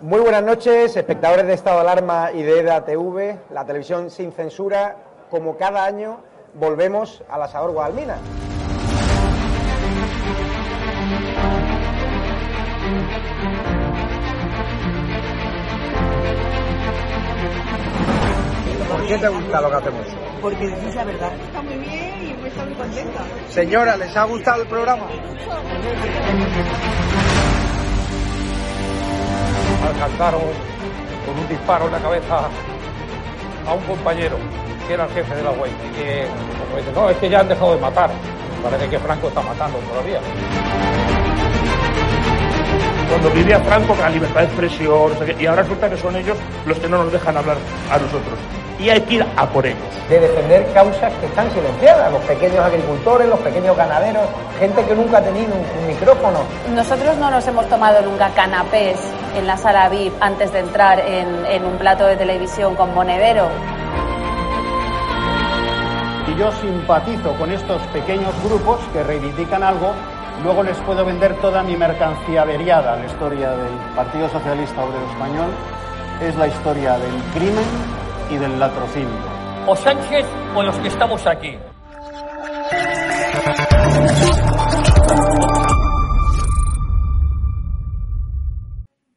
Muy buenas noches, espectadores de Estado de Alarma y de EDA TV, la televisión sin censura. Como cada año, volvemos al asador Guadalmina. ¿Por qué te gusta lo que hacemos? Porque decís la verdad. Está muy bien y me está muy contenta. Señora, ¿les ha gustado el programa? alcanzaron con un disparo en la cabeza a un compañero que era el jefe de la UEI y que como dice, no, es que ya han dejado de matar. Parece que Franco está matando todavía. Cuando vivía Franco, con la libertad de expresión, y ahora resulta que son ellos los que no nos dejan hablar a nosotros. Y hay que ir a por ellos. De defender causas que están silenciadas, los pequeños agricultores, los pequeños ganaderos, gente que nunca ha tenido un, un micrófono. Nosotros no nos hemos tomado nunca canapés en la sala VIP antes de entrar en, en un plato de televisión con monedero. Y yo simpatizo con estos pequeños grupos que reivindican algo, luego les puedo vender toda mi mercancía averiada. La historia del Partido Socialista Obrero Español es la historia del crimen y del latrocinio. O Sánchez o los que estamos aquí.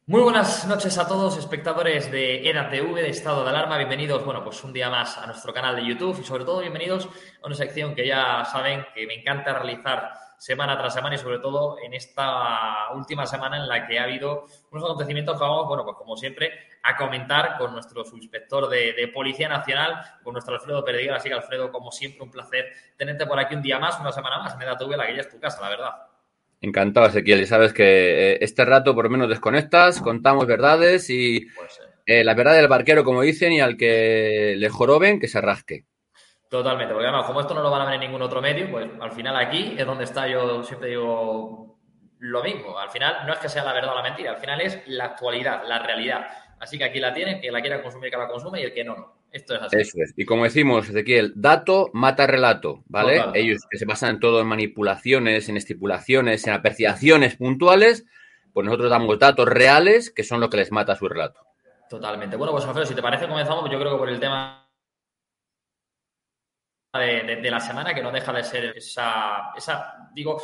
Muy buenas noches a todos, espectadores de EDATV, de Estado de Alarma. Bienvenidos, bueno, pues un día más a nuestro canal de YouTube y sobre todo bienvenidos a una sección que ya saben que me encanta realizar semana tras semana y sobre todo en esta última semana en la que ha habido unos acontecimientos que vamos, bueno, pues como siempre, a comentar con nuestro subinspector de, de Policía Nacional, con nuestro Alfredo Perdiguera. Así que, Alfredo, como siempre, un placer tenerte por aquí un día más, una semana más en EDATV, la que ya es tu casa, la verdad. Encantado, Ezequiel. Y sabes que eh, este rato por lo menos desconectas, contamos verdades y Pues, eh, eh, la verdad del barquero, como dicen, y al que le joroben, que se rasque. Totalmente, porque además, como esto no lo van a ver en ningún otro medio, pues al final aquí es donde está, yo siempre digo lo mismo. Al final no es que sea la verdad o la mentira, al final es la actualidad, la realidad. Así que aquí la tiene, que la quiera consumir, que la consume y el que no, no. Esto es así. Eso es. Y como decimos, Ezequiel, dato mata relato, ¿vale? Total. Ellos que se basan todo en manipulaciones, en estipulaciones, en apreciaciones puntuales, pues nosotros damos datos reales que son lo que les mata su relato. Totalmente. Bueno, pues Alfredo, si te parece, comenzamos, yo creo que por el tema de, la semana, que no deja de ser esa, esa digo,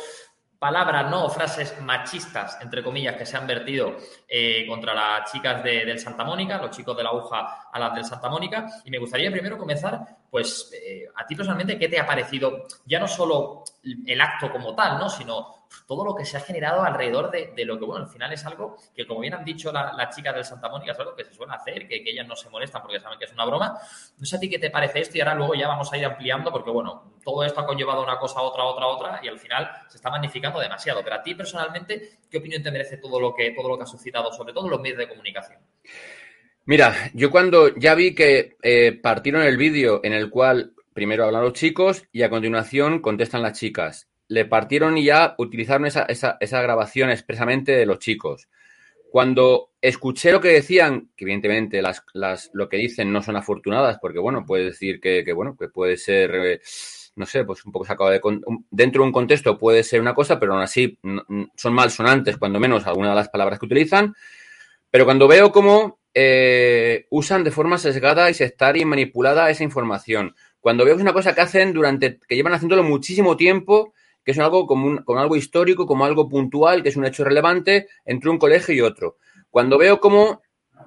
palabras, ¿no? Frases machistas, entre comillas, que se han vertido eh, contra las chicas de- del Santa Mónica, los chicos de la aguja a las del Santa Mónica. Y me gustaría primero comenzar, pues, eh, a ti personalmente, ¿qué te ha parecido ya no solo el acto como tal, ¿no? Sino todo lo que se ha generado alrededor de, lo que, bueno, al final es algo que, como bien han dicho la- las chicas del Santa Mónica, es algo que se suele hacer, que, ellas no se molestan porque saben que es una broma. No sé a ti qué te parece esto y ahora luego ya vamos a ir ampliando porque, bueno, todo esto ha conllevado una cosa, otra, otra, otra y al final se está magnificando demasiado. Pero a ti personalmente, ¿qué opinión te merece todo lo que, todo lo que ha suscitado, sobre todo los medios de comunicación? Mira, yo cuando ya vi que eh, partieron el vídeo en el cual primero hablan los chicos y a continuación contestan las chicas. Le partieron y ya utilizaron esa, esa, esa grabación expresamente de los chicos. Cuando escuché lo que decían, que evidentemente las, las, lo que dicen no son afortunadas, porque bueno, puede decir que, que bueno, que puede ser, eh, no sé, pues un poco sacado de dentro de un contexto puede ser una cosa, pero aún así son malsonantes, cuando menos, algunas de las palabras que utilizan. Pero cuando veo cómo eh, usan de forma sesgada y sectaria y manipulada esa información, cuando veo que es una cosa que hacen durante, que llevan haciéndolo muchísimo tiempo, que es algo como, un- como algo histórico, como algo puntual, que es un hecho relevante entre un colegio y otro. Cuando veo cómo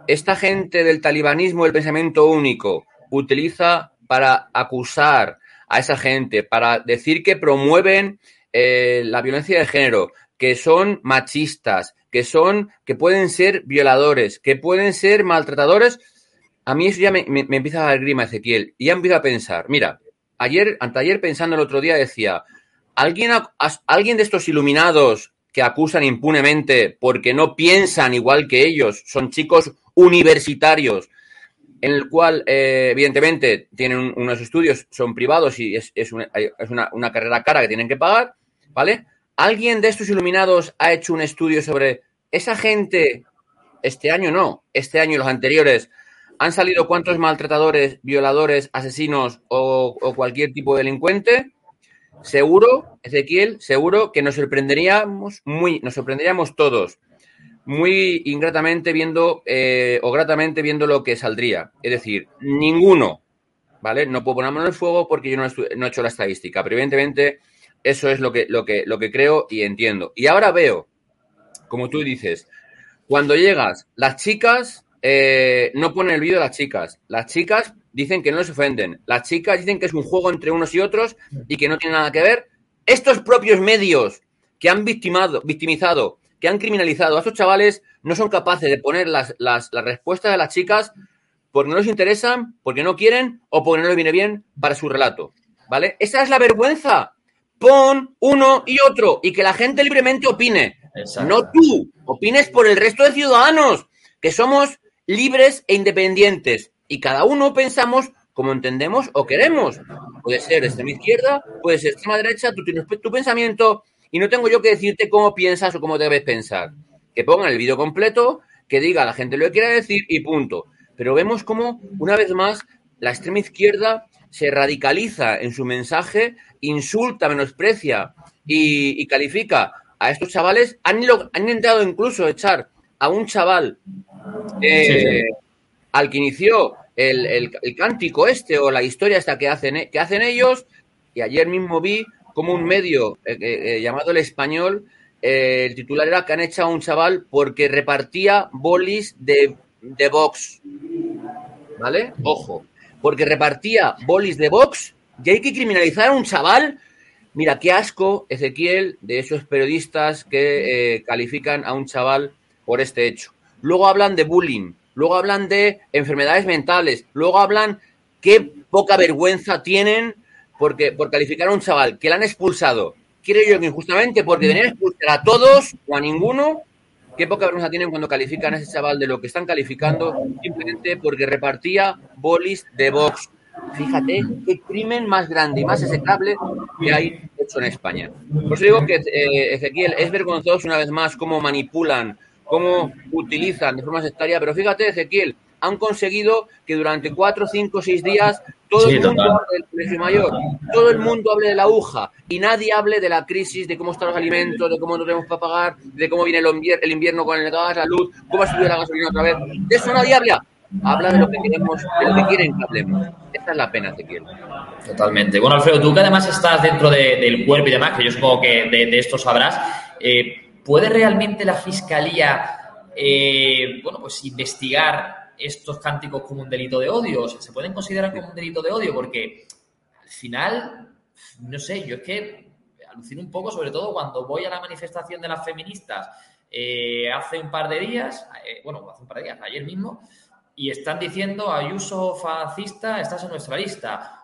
esta gente del talibanismo, el pensamiento único, utiliza para acusar a esa gente, para decir que promueven eh, la violencia de género, que son machistas, que son, que pueden ser violadores, que pueden ser maltratadores, a mí eso ya me, me- empieza a dar grima, Ezequiel, y ya empiezo a pensar, mira, ayer, anteayer pensando el otro día decía, ¿alguien, de estos iluminados que acusan impunemente porque no piensan igual que ellos, son chicos universitarios, en el cual, eh, evidentemente, tienen un- unos estudios, son privados y es, es una carrera cara que tienen que pagar, ¿vale? ¿Alguien de estos iluminados ha hecho un estudio sobre esa gente, este año no, este año y los anteriores, han salido cuántos maltratadores, violadores, asesinos o, o cualquier tipo de delincuente? Seguro, Ezequiel, seguro que nos sorprenderíamos muy, nos sorprenderíamos todos muy ingratamente viendo eh, o gratamente viendo lo que saldría. Es decir, ninguno, ¿vale? No puedo ponerme en el fuego porque yo no, he hecho la estadística, pero evidentemente eso es lo que, lo, que, lo que creo y entiendo. Y ahora veo, como tú dices, cuando llegas, las chicas eh, no ponen el vídeo de las chicas. Las chicas dicen que no se ofenden. Las chicas dicen que es un juego entre unos y otros y que no tiene nada que ver. Estos propios medios que han victimado, victimizado que han criminalizado a estos chavales no son capaces de poner las, las, respuestas de las chicas porque no les interesan, porque no quieren o porque no les viene bien para su relato. ¿Vale? Esa es la vergüenza. Pon uno y otro y que la gente libremente opine. No tú. Opines por el resto de ciudadanos, que somos libres e independientes. Y cada uno pensamos como entendemos o queremos. Puede ser extrema izquierda, puede ser extrema derecha, tú tienes tu pensamiento y no tengo yo que decirte cómo piensas o cómo debes pensar. Que pongan el vídeo completo, que diga la gente lo que quiera decir y punto. Pero vemos cómo, una vez más, la extrema izquierda se radicaliza en su mensaje, insulta, menosprecia y, califica a estos chavales. Han, han, intentado incluso echar a un chaval eh, al que inició el, el, cántico este o la historia esta que hacen, que hacen ellos. Y ayer mismo vi como un medio eh, eh, llamado El Español, el titular era que han echado a un chaval porque repartía bolis de, de box. ¿Vale? Ojo. Porque repartía bolis de box y hay que criminalizar a un chaval. Mira, qué asco, Ezequiel, de esos periodistas que califican a un chaval por este hecho. Luego hablan de bullying, luego hablan de enfermedades mentales, luego hablan qué poca vergüenza tienen porque, por calificar a un chaval que le han expulsado, quiero yo que injustamente porque deberían expulsar a todos o a ninguno, qué poca vergüenza tienen cuando califican a ese chaval de lo que están calificando simplemente porque repartía bolis de box. Fíjate qué crimen más grande y más execrable que hay hecho en España. Por digo que, eh, Ezequiel, es vergonzoso una vez más cómo manipulan, cómo utilizan de forma sectaria, pero fíjate, Ezequiel, han conseguido que durante cuatro, cinco, seis días todo el mundo hable del precio mayor, todo el mundo hable de la aguja y nadie hable de la crisis, de cómo están los alimentos, de cómo no tenemos para pagar, de cómo viene el, invierno con el gas, la luz, cómo ha subido la gasolina otra vez. De eso nadie habla. Habla de lo que queremos, de lo que quieren que hablemos. Esta es la pena, Ezequiel. Totalmente. Bueno, Alfredo, tú que además estás dentro del cuerpo y demás, que yo supongo que de, esto sabrás, eh, ¿puede realmente la Fiscalía eh, bueno, pues investigar estos cánticos como un delito de odio? ¿se pueden considerar como un delito de odio? Porque al final, no sé, yo es que alucino un poco, sobre todo cuando voy a la manifestación de las feministas eh, hace un par de días, eh, bueno, hace un par de días, ayer mismo, y están diciendo Ayuso fascista, estás en nuestra lista.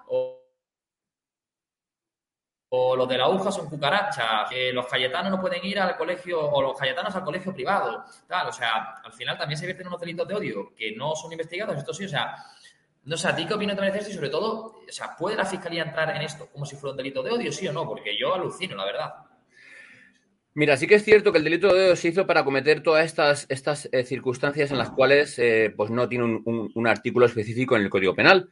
O, los de la aguja son cucarachas, que los cayetanos no pueden ir al colegio, o los cayetanos al colegio privado, tal, o sea, al final también se vierten unos delitos de odio que no son investigados, esto sí, o sea, no sé, ¿a ti qué opinas te esto? Y sobre todo, o sea, ¿puede la fiscalía entrar en esto como si fuera un delito de odio, sí o no? Porque yo alucino, la verdad. Mira, sí que es cierto que el delito de odio se hizo para cometer todas estas, estas eh, circunstancias en las cuales eh, pues no tiene un, artículo específico en el Código Penal.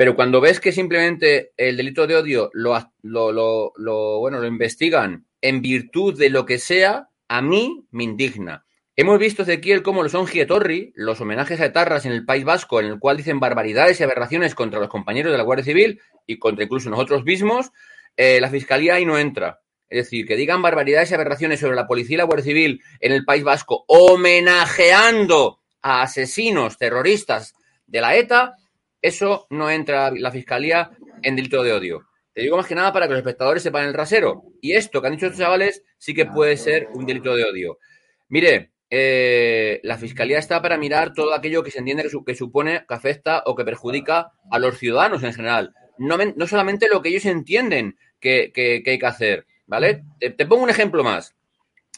Pero cuando ves que simplemente el delito de odio lo, lo, bueno, lo investigan en virtud de lo que sea, a mí me indigna. Hemos visto, Ezequiel, cómo los son Gietorri, los homenajes a etarras en el País Vasco, en el cual dicen barbaridades y aberraciones contra los compañeros de la Guardia Civil y contra incluso nosotros mismos, eh, la Fiscalía ahí no entra. Es decir, que digan barbaridades y aberraciones sobre la policía y la Guardia Civil en el País Vasco, homenajeando a asesinos terroristas de la ETA, eso no entra la fiscalía en delito de odio. Te digo más que nada para que los espectadores sepan el rasero. Y esto que han dicho estos chavales sí que puede ser un delito de odio. Mire, eh, la fiscalía está para mirar todo aquello que se entiende que, supone, que afecta o que perjudica a los ciudadanos en general. No, no solamente lo que ellos entienden que, hay que hacer. ¿Vale? Te, te pongo un ejemplo más.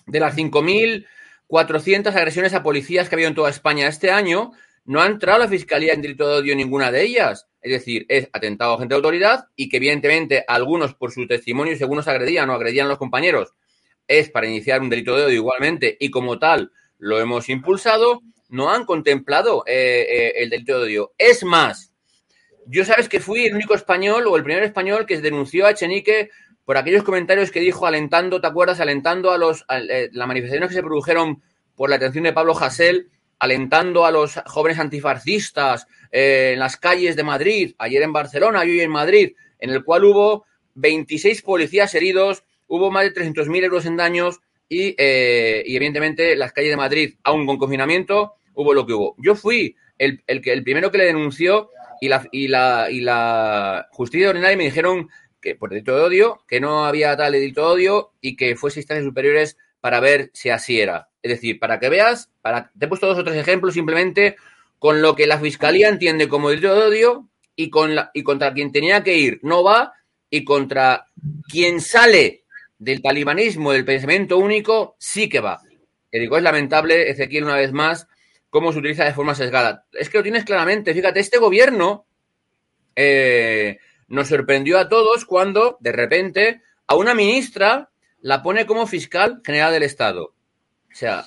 De las 5.400 agresiones a policías que ha habido en toda España este año, no ha entrado la Fiscalía en delito de odio ninguna de ellas. Es decir, es atentado a gente de autoridad y que evidentemente algunos por su testimonio, según nos agredían o agredían a los compañeros, es para iniciar un delito de odio igualmente y como tal lo hemos impulsado, no han contemplado eh, eh, el delito de odio. Es más, yo sabes que fui el único español o el primer español que denunció a Echenique por aquellos comentarios que dijo alentando, ¿te acuerdas? Alentando a los a, eh, las manifestaciones que se produjeron por la atención de Pablo Hasél, alentando a los jóvenes antifascistas eh, en las calles de Madrid, ayer en Barcelona y hoy en Madrid, en el cual hubo 26 policías heridos, hubo más de 300.000 euros en daños y, eh, y, evidentemente las calles de Madrid, aún con confinamiento, hubo lo que hubo. Yo fui el, el, el primero que le denunció y la, y la, y la justicia ordinaria me dijeron que por delito de odio, que no había tal delito de odio y que fuese instancias superiores para ver si así era. Es decir, para que veas, para, te he puesto dos o tres ejemplos simplemente con lo que la fiscalía entiende como delito de odio y, con la, y contra quien tenía que ir no va y contra quien sale del talibanismo, del pensamiento único, sí que va. Y digo, es lamentable, Ezequiel, una vez más, cómo se utiliza de forma sesgada. Es que lo tienes claramente. Fíjate, este gobierno eh, nos sorprendió a todos cuando, de repente, a una ministra la pone como fiscal general del Estado. O sea,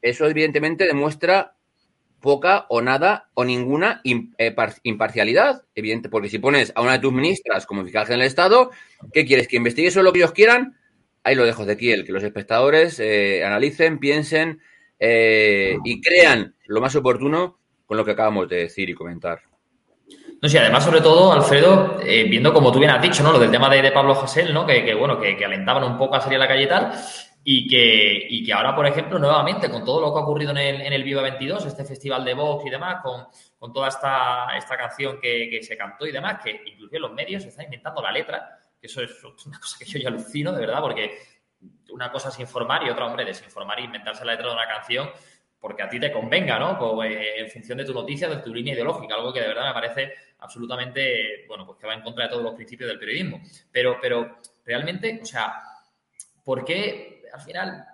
eso evidentemente demuestra poca o nada o ninguna imparcialidad, evidente, porque si pones a una de tus ministras como fiscal general del Estado, ¿qué quieres? ¿Que investigue solo lo que ellos quieran? Ahí lo dejo de aquí, el que los espectadores eh, analicen, piensen eh, y crean lo más oportuno con lo que acabamos de decir y comentar. No sí, además, sobre todo, Alfredo, eh, viendo como tú bien has dicho, ¿no? Lo del tema de, de Pablo José, ¿no? Que, que bueno, que, que, alentaban un poco a salir a la calle y tal. Y que, y que ahora, por ejemplo, nuevamente, con todo lo que ha ocurrido en el, en el Viva 22, este festival de Vox y demás, con, con toda esta, esta canción que, que, se cantó y demás, que inclusive los medios están inventando la letra, que eso es una cosa que yo ya alucino, de verdad, porque una cosa es informar y otra, hombre, desinformar e inventarse la letra de una canción porque a ti te convenga, ¿no? Pues, eh, en función de tu noticia, de tu línea ideológica, algo que de verdad me parece absolutamente, bueno, pues que va en contra de todos los principios del periodismo. Pero, pero realmente, o sea, ¿por qué al final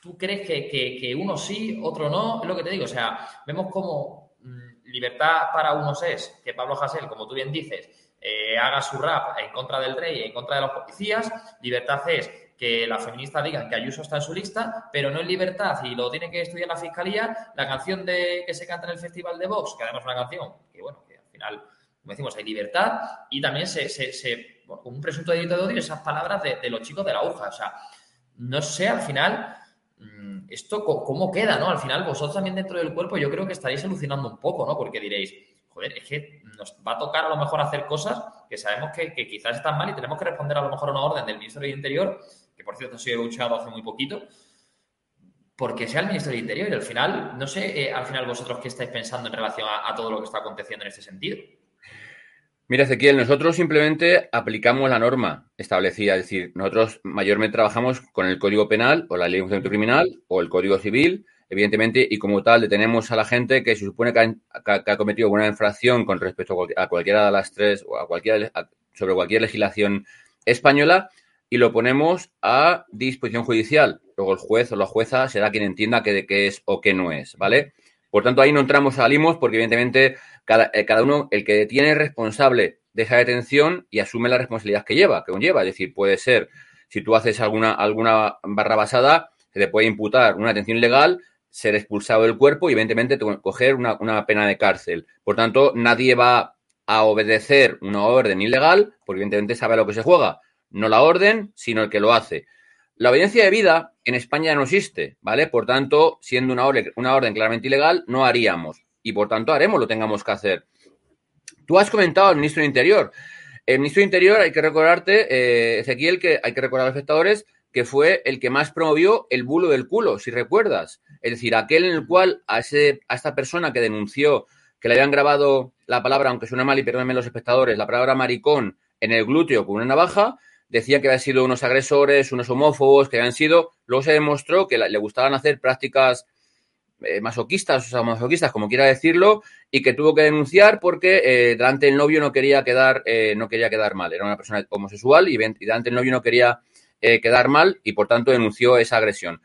tú crees que, que, uno sí, otro no? Es lo que te digo, o sea, vemos como mmm, libertad para unos es que Pablo Hasél, como tú bien dices, eh, haga su rap en contra del rey, en contra de los policías, libertad es que las feministas digan que Ayuso está en su lista, pero no en libertad y lo tiene que estudiar la fiscalía, la canción de que se canta en el Festival de Vox, que además es una canción que, bueno, que al final como decimos, hay libertad y también se, se, un presunto delito de odio esas palabras de, los chicos de la aguja. O sea, no sé al final mmm, esto cómo queda, ¿no? Al final vosotros también dentro del cuerpo yo creo que estaréis alucinando un poco, ¿no? Porque diréis, joder, es que nos va a tocar a lo mejor hacer cosas que sabemos que, que quizás están mal y tenemos que responder a lo mejor a una orden del Ministro del Interior, que por cierto ha sido luchado hace muy poquito, porque sea el Ministro del Interior y al final, no sé, eh, al final vosotros qué estáis pensando en relación a todo lo que está aconteciendo en este sentido. Mira, Ezequiel, nosotros simplemente aplicamos la norma establecida, es decir, nosotros mayormente trabajamos con el Código Penal o la Ley de Enjuiciamiento Criminal o el Código Civil, evidentemente, y como tal detenemos a la gente que se supone que ha, que cometido alguna infracción con respecto a cualquiera de las tres o a cualquiera, sobre cualquier legislación española y lo ponemos a disposición judicial. Luego el juez o la jueza será quien entienda qué, qué es o qué no es, ¿vale? Por tanto, ahí no entramos, salimos, porque evidentemente cada, eh, cada uno, el que tiene es responsable de esa detención y asume la responsabilidad que lleva, que conlleva. Es decir, puede ser, si tú haces alguna, alguna barra basada, se te puede imputar una detención ilegal, ser expulsado del cuerpo y, evidentemente, coger una, una pena de cárcel. Por tanto, nadie va a obedecer una orden ilegal, porque, evidentemente, sabe a lo que se juega. No la orden, sino el que lo hace. La obediencia de vida en España no existe, ¿vale? Por tanto, siendo una orden, una orden claramente ilegal, no haríamos. Y por tanto, haremos lo tengamos que hacer. Tú has comentado al ministro de Interior. El ministro de Interior, hay que recordarte, eh, Ezequiel, que hay que recordar a los espectadores, que fue el que más promovió el bulo del culo, si recuerdas. Es decir, aquel en el cual a, ese, a esta persona que denunció que le habían grabado la palabra, aunque suena mal y perdónenme los espectadores, la palabra maricón en el glúteo con una navaja, decía que habían sido unos agresores, unos homófobos, que habían sido. Luego se demostró que le gustaban hacer prácticas eh, masoquistas, o sea, masoquistas, como quiera decirlo, y que tuvo que denunciar porque eh, del novio no quería quedar, eh, no quería quedar mal. Era una persona homosexual y, y del novio no quería eh, quedar mal y por tanto denunció esa agresión.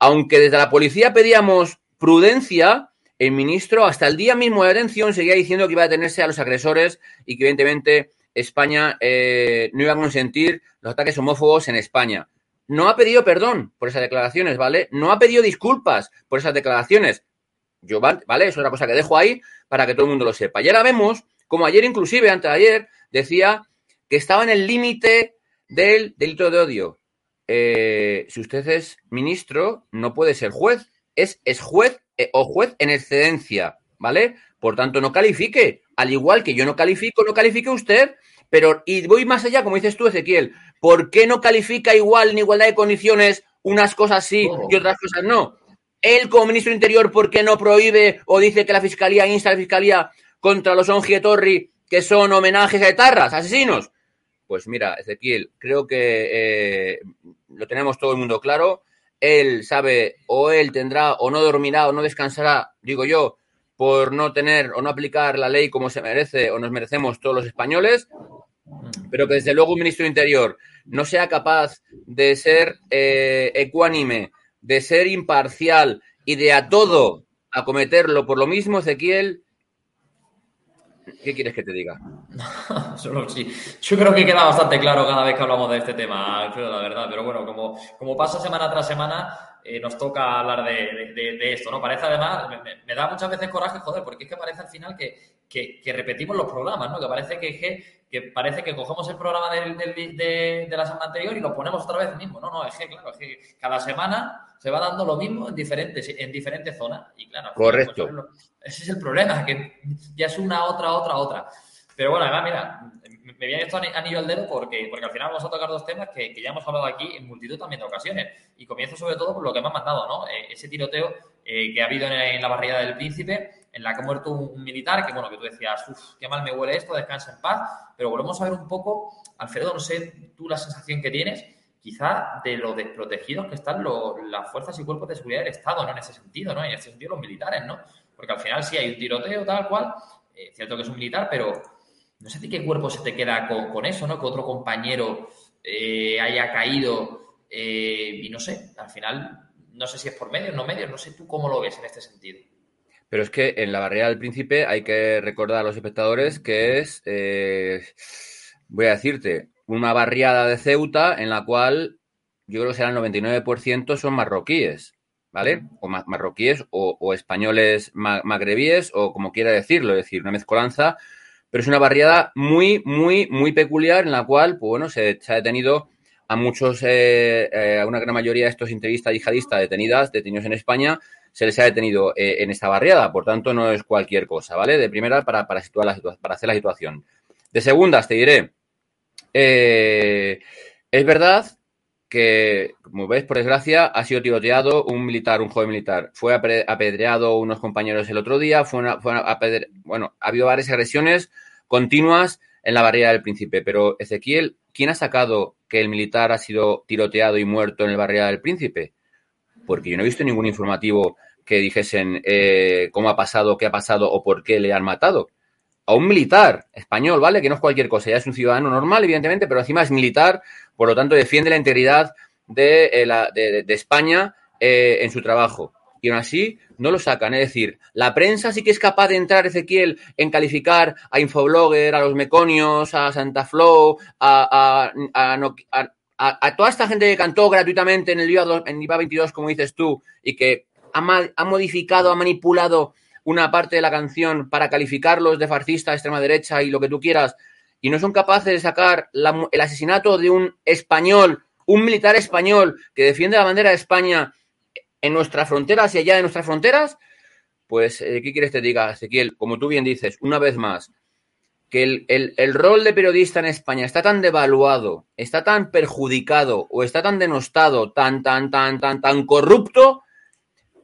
Aunque desde la policía pedíamos prudencia, el ministro hasta el día mismo de detención seguía diciendo que iba a detenerse a los agresores y que evidentemente España eh, no iba a consentir los ataques homófobos en España. No ha pedido perdón por esas declaraciones, ¿vale? No ha pedido disculpas por esas declaraciones. Yo, ¿vale? Es otra cosa que dejo ahí para que todo el mundo lo sepa. Y ahora vemos, como ayer inclusive, antes de ayer, decía que estaba en el límite del delito de odio. Eh, si usted es ministro, no puede ser juez. Es, es juez eh, o juez en excedencia, ¿vale? Por tanto, no califique. Al igual que yo no califico, no califique usted. Pero, y voy más allá, como dices tú, Ezequiel, ¿por qué no califica igual en igualdad de condiciones unas cosas sí y otras cosas no? Él, como ministro Interior, ¿por qué no prohíbe o dice que la fiscalía insta a la fiscalía contra los Torri, que son homenajes a etarras, asesinos? Pues mira, Ezequiel, creo que eh, lo tenemos todo el mundo claro. Él sabe o él tendrá o no dormirá o no descansará, digo yo, por no tener o no aplicar la ley como se merece o nos merecemos todos los españoles, pero que desde luego un ministro de Interior no sea capaz de ser eh, ecuánime, de ser imparcial y de a todo acometerlo por lo mismo, Ezequiel, ¿Qué quieres que te diga? Solo sí. Yo creo que queda bastante claro cada vez que hablamos de este tema, la verdad. Pero bueno, como, como pasa semana tras semana, eh, nos toca hablar de, esto, ¿no? Parece además, me, da muchas veces coraje, joder, porque es que parece al final que, que, repetimos los programas, ¿no? Que parece que, que, parece que cogemos el programa de, la semana anterior y lo ponemos otra vez mismo. No, no, es que, claro, es que cada semana se va dando lo mismo en diferentes, en diferentes zonas. Y claro, pues, Correcto. ese es el problema, que ya es una, otra, otra, otra. Pero bueno, además, mira, me viene esto anillo al dedo porque, porque al final vamos a tocar dos temas que, ya hemos hablado aquí en multitud también de ocasiones. Y comienzo sobre todo por lo que me han mandado, ¿no? Eh, ese tiroteo eh, que ha habido en, la barriada del Príncipe, en la que ha muerto un, militar, que bueno, que tú decías, uff, qué mal me huele esto, descansa en paz. Pero volvemos a ver un poco, Alfredo, no sé tú la sensación que tienes, quizá de lo desprotegidos que están las fuerzas y cuerpos de seguridad del Estado, ¿no? En ese sentido, ¿no? En ese sentido los militares, ¿no? Porque al final sí hay un tiroteo tal cual, eh, cierto que es un militar, pero no sé de qué cuerpo se te queda con, eso, ¿no? Que otro compañero eh, haya caído eh, y no sé, al final, no sé si es por medios, no medios, no sé tú cómo lo ves en este sentido. Pero es que en la barrera del príncipe hay que recordar a los espectadores que es, eh, voy a decirte, una barriada de Ceuta en la cual yo creo que será el 99% son marroquíes, ¿vale? O marroquíes o, españoles magrebíes o como quiera decirlo, es decir, una mezcolanza. Pero es una barriada muy, muy, muy peculiar en la cual, pues bueno, se, ha detenido a muchos, eh, eh, a una gran mayoría de estos integristas yihadistas detenidas, detenidos en España, se les ha detenido eh, en esta barriada. Por tanto, no es cualquier cosa, ¿vale? De primera, para, para, situar la para hacer la situación. De segundas, te diré, es verdad que, como ves, por desgracia, ha sido tiroteado un militar, un joven militar. Fue apedreado unos compañeros el otro día, fue, una, fue bueno, ha habido varias agresiones continuas en la barrera del Príncipe. Pero, Ezequiel, ¿quién ha sacado que el militar ha sido tiroteado y muerto en la barrera del Príncipe? Porque yo no he visto ningún informativo que dijesen eh, cómo ha pasado, qué ha pasado o por qué le han matado. A un militar español, ¿vale? Que no es cualquier cosa, ya es un ciudadano normal, evidentemente, pero encima es militar por lo tanto, defiende la integridad de, eh, España eh, en su trabajo. Y aún así no lo sacan. Es decir, la prensa sí que es capaz de entrar, Ezequiel, en calificar a Infoblogger, a los Meconios, a Santa Flow, a, toda esta gente que cantó gratuitamente en el IVA, en IVA 22, como dices tú, y que ha, ha modificado, ha manipulado una parte de la canción para calificarlos de fascista, extrema derecha y lo que tú quieras, y no son capaces de sacar el asesinato de un español, un militar español que defiende la bandera de España en nuestras fronteras y allá de nuestras fronteras, pues, eh, ¿qué quieres que diga, Ezequiel? Como tú bien dices, una vez más, que el, el, rol de periodista en España está tan devaluado, está tan perjudicado o está tan denostado, tan, tan, tan, tan, tan corrupto,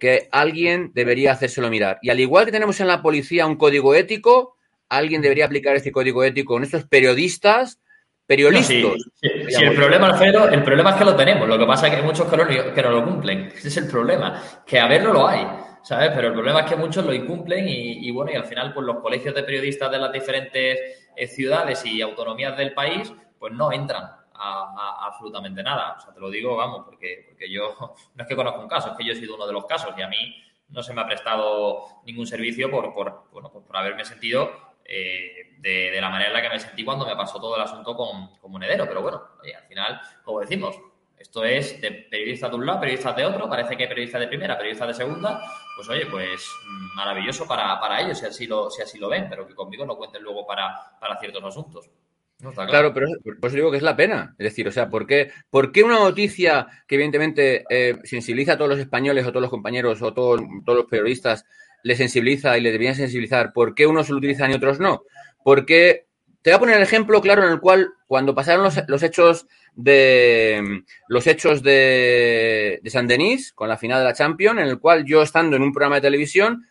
que alguien debería hacérselo mirar. Y al igual que tenemos en la policía un código ético, alguien debería aplicar este código ético con estos periodistas, periodistas. sí, sí, el problema, Alfredo, el problema es que lo tenemos. Lo que pasa es que hay muchos que no, que no lo cumplen. Ese es el problema. Que a verlo lo hay, ¿sabes? Pero el problema es que muchos lo incumplen y, bueno, y al final, pues los colegios de periodistas de las diferentes eh, ciudades y autonomías del país, pues no entran a, absolutamente nada. O sea, te lo digo, vamos, porque, porque yo no es que conozco un caso, es que yo he sido uno de los casos y a mí no se me ha prestado ningún servicio por, por, bueno, por haberme sentido eh, de, la manera en la que me sentí cuando me pasó todo el asunto con, Monedero. Pero bueno, al final, como decimos, esto es de periodistas de un lado, periodistas de otro, parece que hay periodistas de primera, periodistas de segunda, pues oye, pues mm, maravilloso para, ellos si así, lo, si así lo ven, pero que conmigo no cuenten luego para, para ciertos asuntos. claro. pero por eso digo que es la pena. Es decir, o sea, ¿por qué, una noticia que evidentemente eh, sensibiliza a todos los españoles o todos los compañeros o todos los periodistas le sensibiliza y le deberían sensibilizar, ¿por qué unos lo utilizan y otros no? Porque te voy a poner el ejemplo claro en el cual cuando pasaron los, hechos de los hechos de, de San Denis con la final de la Champions, en el cual yo estando en un programa de televisión,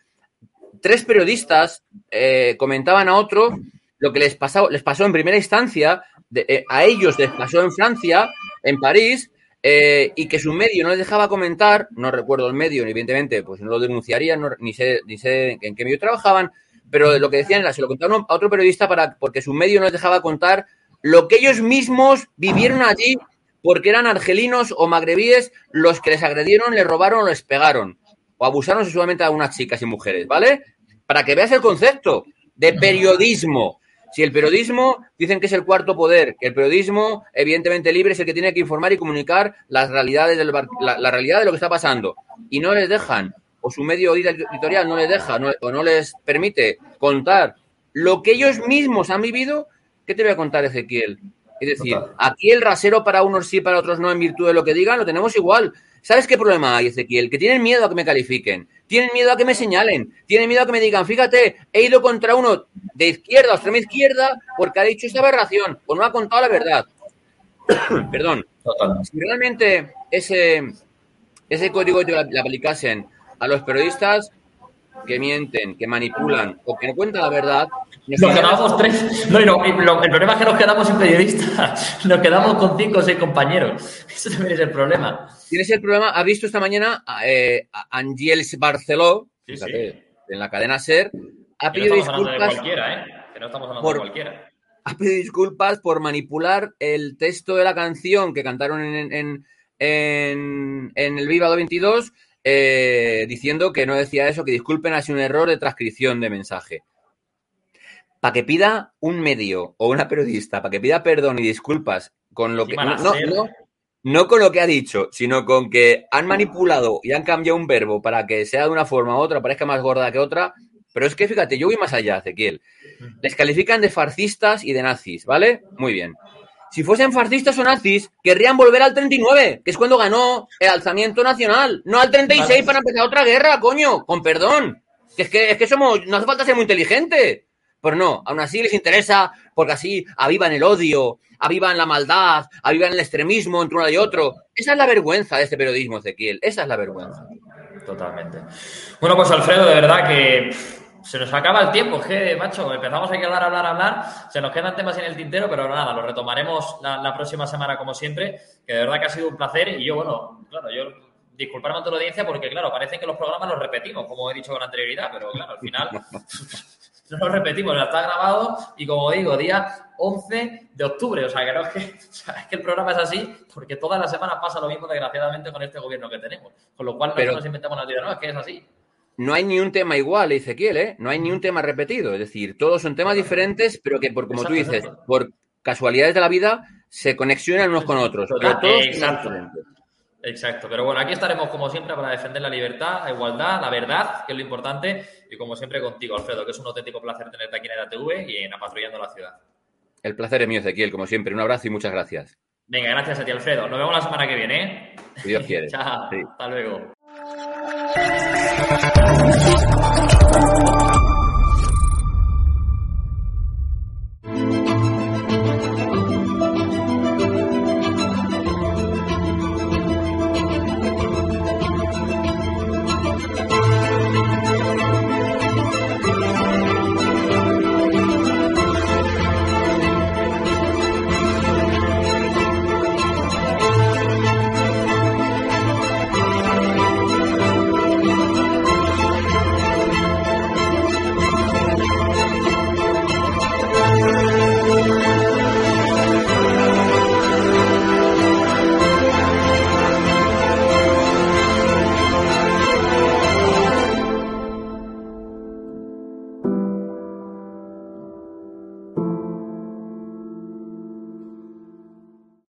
tres periodistas eh, comentaban a otro lo que les pasó, les pasó en primera instancia, eh, a ellos les pasó en Francia, en París, eh, y que su medio no les dejaba comentar, no recuerdo el medio, evidentemente, pues no lo denunciarían, ni, sé, ni sé en qué medio trabajaban, pero lo que decían era, se lo contaron a otro periodista para, porque su medio no les dejaba contar lo que ellos mismos vivieron allí porque eran argelinos o magrebíes los que les agredieron, les robaron o les pegaron o abusaron sexualmente a unas chicas y mujeres, ¿vale? Para que veas el concepto de periodismo. Si el periodismo dicen que es el cuarto poder, que el periodismo, evidentemente libre, es el que tiene que informar y comunicar las realidades del, la, realidad de lo que está pasando, y no les dejan, o su medio editorial no les deja, o no les permite contar lo que ellos mismos han vivido, ¿qué te voy a contar, Ezequiel? Es decir, aquí el rasero para unos sí, para otros no, en virtud de lo que digan, lo tenemos igual. ¿Sabes qué problema hay, Ezequiel? Que tienen miedo a que me califiquen, tienen miedo a que me señalen, tienen miedo a que me digan, fíjate, he ido contra uno de izquierda o extrema izquierda porque ha dicho esta aberración o no ha contado la verdad. Perdón. Si realmente ese, ese código le aplicasen a los periodistas, que mienten, que manipulan o que no cuentan la verdad. Nos quedamos tres. No, no, el problema es que nos quedamos sin periodistas. Nos quedamos con cinco o seis compañeros. Eso también es el problema. Tienes el problema. Ha visto esta mañana eh, a Angels Barceló, en la cadena Ser, ha pedido disculpas. ¿eh? Que no estamos hablando por, de cualquiera. Ha pedido disculpas por manipular el texto de la canción que cantaron en, en, en, en el Viva 22 eh, diciendo que no decía eso, que disculpen, ha sido un error de transcripción de mensaje. Para que pida un medio o una periodista, para que pida perdón y disculpas con lo que. No, no, con lo que ha dicho, sino con que han manipulado y han cambiado un verbo para que sea de una forma u otra, parezca más gorda que otra. Pero es que fíjate, yo voy más allá, Ezequiel. Les califican de farcistas y de nazis, ¿vale? Muy bien si fuesen fascistas o nazis, querrían volver al 39, que es cuando ganó el alzamiento nacional, no al 36 para empezar otra guerra, coño, con perdón. Que es que, es que somos, no hace falta ser muy inteligente. Pero no, aún así les interesa porque así avivan el odio, avivan la maldad, avivan el extremismo entre uno y otro. Esa es la vergüenza de este periodismo, Ezequiel. Esa es la vergüenza. Totalmente. Bueno, pues Alfredo, de verdad que se nos acaba el tiempo, que, macho, empezamos a hablar, hablar, hablar, se nos quedan temas en el tintero, pero nada, lo retomaremos la, próxima semana como siempre, que de verdad que ha sido un placer. Y yo, bueno, claro, yo disculparme a toda la audiencia porque, claro, parece que los programas los repetimos, como he dicho con anterioridad, pero claro, al final no los repetimos, ya está grabado y como digo, día 11 de octubre, o sea, que no es que, es que el programa es así porque todas las semanas pasa lo mismo, desgraciadamente, con este gobierno que tenemos, con lo cual no nos inventamos la vida, no, es que es así no hay ni un tema igual, Ezequiel, ¿eh? No hay ni un tema repetido. Es decir, todos son temas diferentes, pero que, por como tú dices, por casualidades de la vida, se conexionan unos con otros. Pero todos Exacto. Exacto. Pero bueno, aquí estaremos como siempre para defender la libertad, la igualdad, la verdad, que es lo importante, y como siempre contigo, Alfredo, que es un auténtico placer tenerte aquí en EDATV y en Apatrullando la Ciudad. El placer es mío, Ezequiel, como siempre. Un abrazo y muchas gracias. Venga, gracias a ti, Alfredo. Nos vemos la semana que viene, ¿eh? Si Dios quiere. Chao. Hasta luego. Thank you.